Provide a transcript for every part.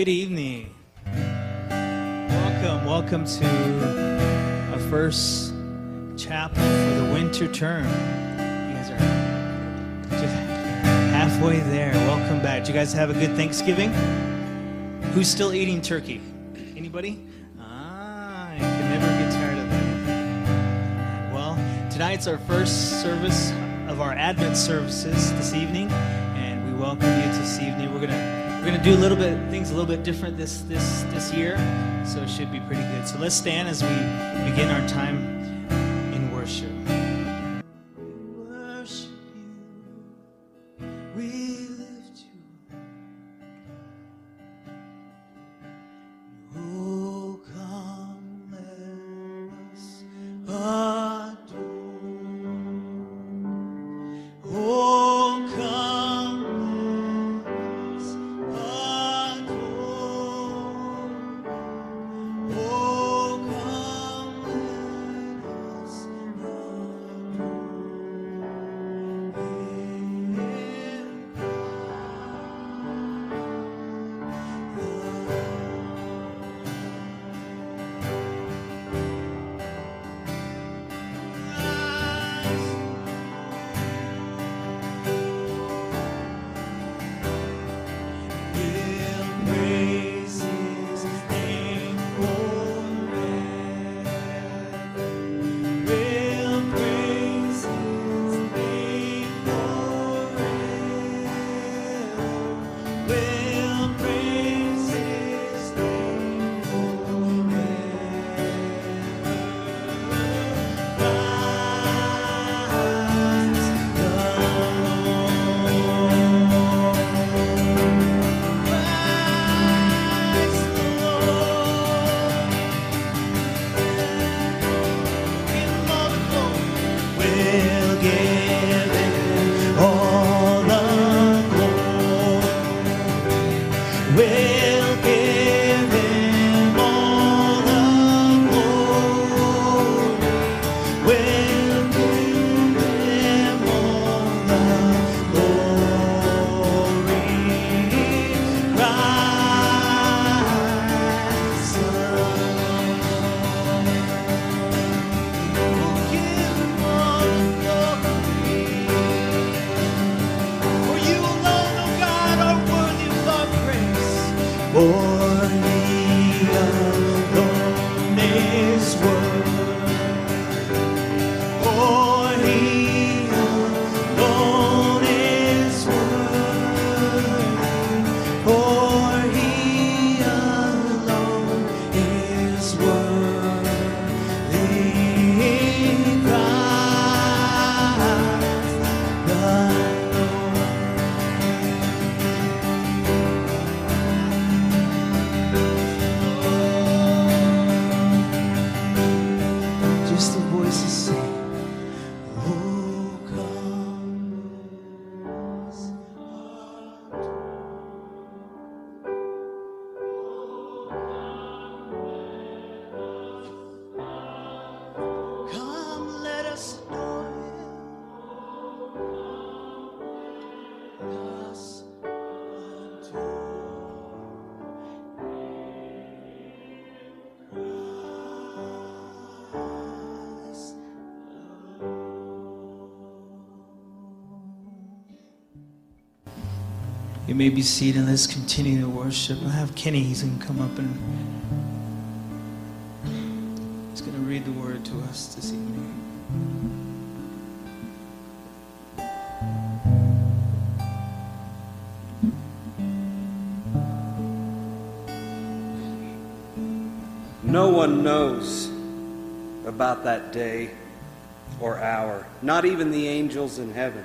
Good evening. Welcome, welcome to our first chapel for the winter term. You guys are just halfway there. Welcome back. Did you guys have a good Thanksgiving? Who's still eating turkey? Anybody? Ah, can never get tired of. Well, tonight's our first service of our Advent services this evening, and we welcome you this evening. We're gonna we're gonna do a little bit things a little bit different this this this year, so it should be pretty good. So let's stand as we begin our time For You may be seated. and Let's continue to worship. I have Kenny. He's going to come up and he's going to read the word to us this evening. No one knows about that day or hour, not even the angels in heaven,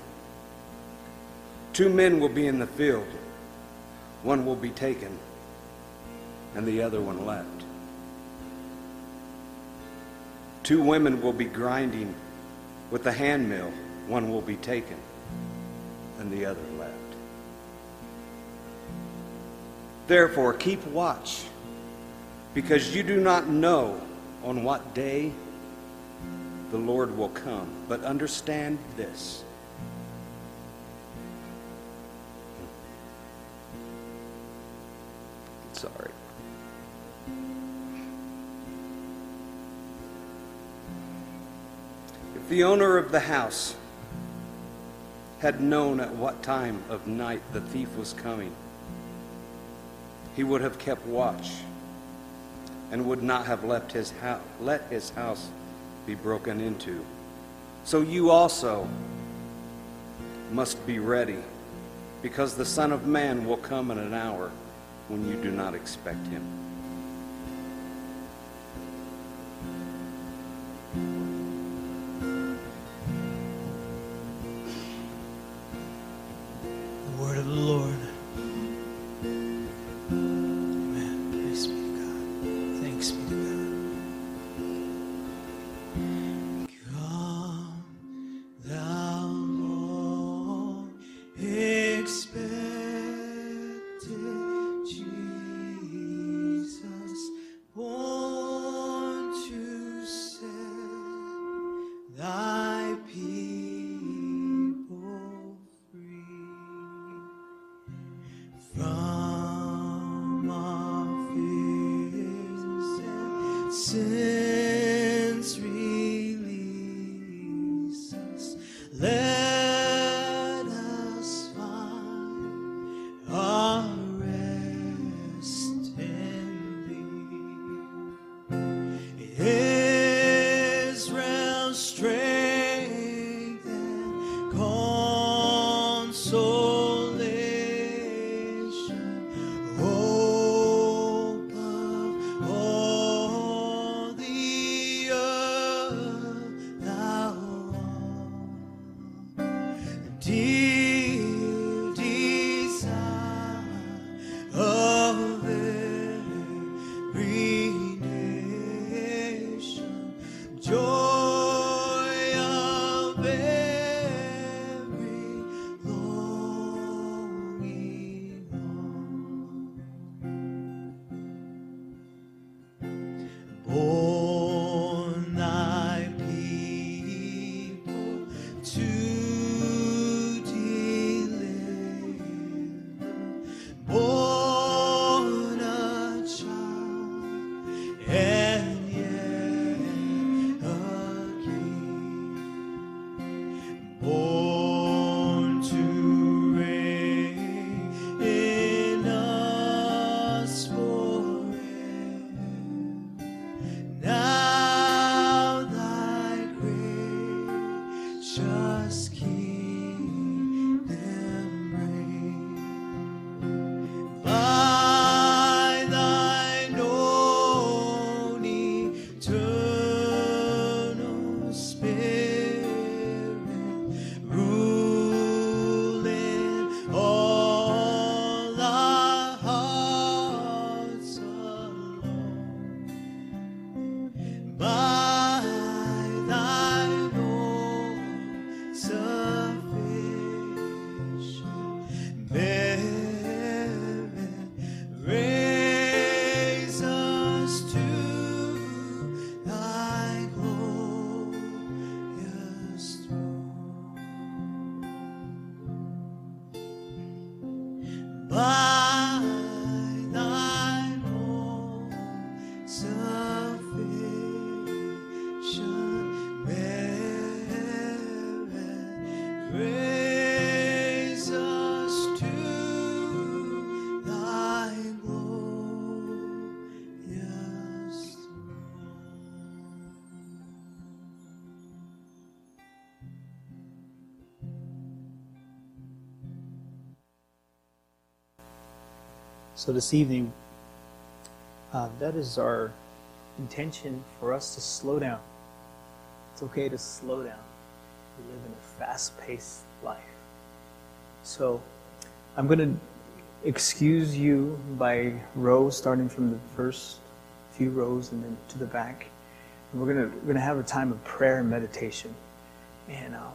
Two men will be in the field. one will be taken, and the other one left. Two women will be grinding with the handmill, one will be taken, and the other left. Therefore, keep watch, because you do not know on what day the Lord will come. But understand this. Sorry. If the owner of the house had known at what time of night the thief was coming, he would have kept watch and would not have left his house, let his house be broken into. So you also must be ready, because the Son of Man will come in an hour when you do not expect him. So this evening, uh, that is our intention for us to slow down. It's okay to slow down. We live in a fast-paced life. So I'm going to excuse you by row, starting from the first few rows and then to the back. And we're gonna we're gonna have a time of prayer and meditation, and um,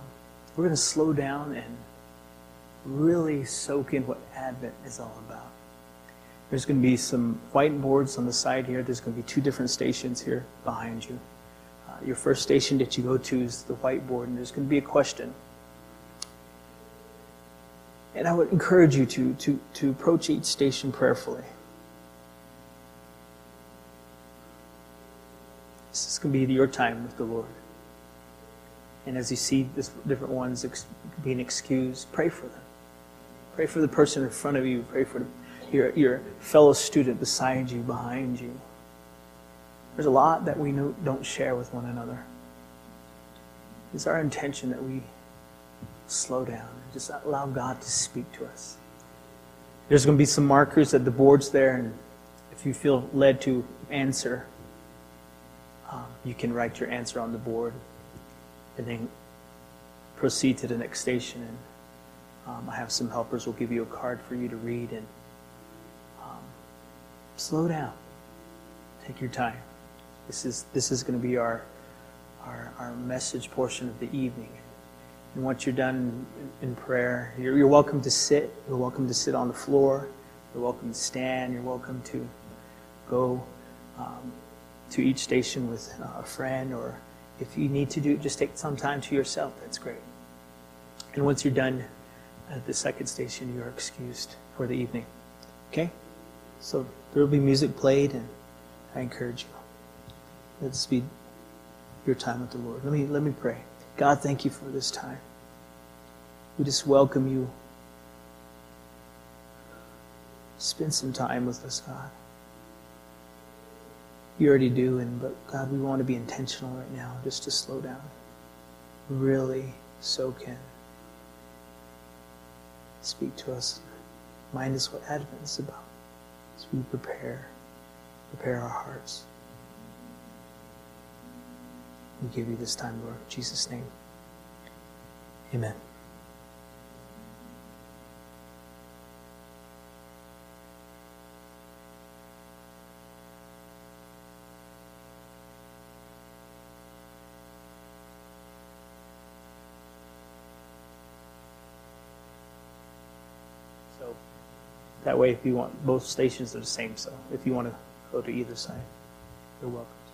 we're gonna slow down and really soak in what Advent is all about. There's going to be some whiteboards on the side here. There's going to be two different stations here behind you. Uh, your first station that you go to is the whiteboard, and there's going to be a question. And I would encourage you to, to, to approach each station prayerfully. This is going to be your time with the Lord. And as you see this different ones being excused, pray for them. Pray for the person in front of you. Pray for your, your fellow student beside you, behind you. There's a lot that we don't share with one another. It's our intention that we slow down and just allow God to speak to us. There's going to be some markers at the boards there, and if you feel led to answer, um, you can write your answer on the board and then proceed to the next station. And um, I have some helpers will give you a card for you to read and slow down. Take your time. This is this is going to be our, our our message portion of the evening. And once you're done in, prayer, you're, you're welcome to sit. You're welcome to sit on the floor. You're welcome to stand. You're welcome to go um, to each station with uh, a friend, or if you need to do, just take some time to yourself. That's great. And once you're done at the second station, you are excused for the evening. Okay? So there will be music played, and I encourage you. Let this be your time with the Lord. Let me, let me pray. God, thank you for this time. We just welcome you. Spend some time with us, God. You already do, and but God, we want to be intentional right now, just to slow down. Really soak in. Speak to us. Mind us what Advent is about as we prepare, prepare our hearts. We give you this time, Lord. In Jesus' name. Amen. So that way, if you want, both stations are the same. So if you want to go to either side, you're welcome.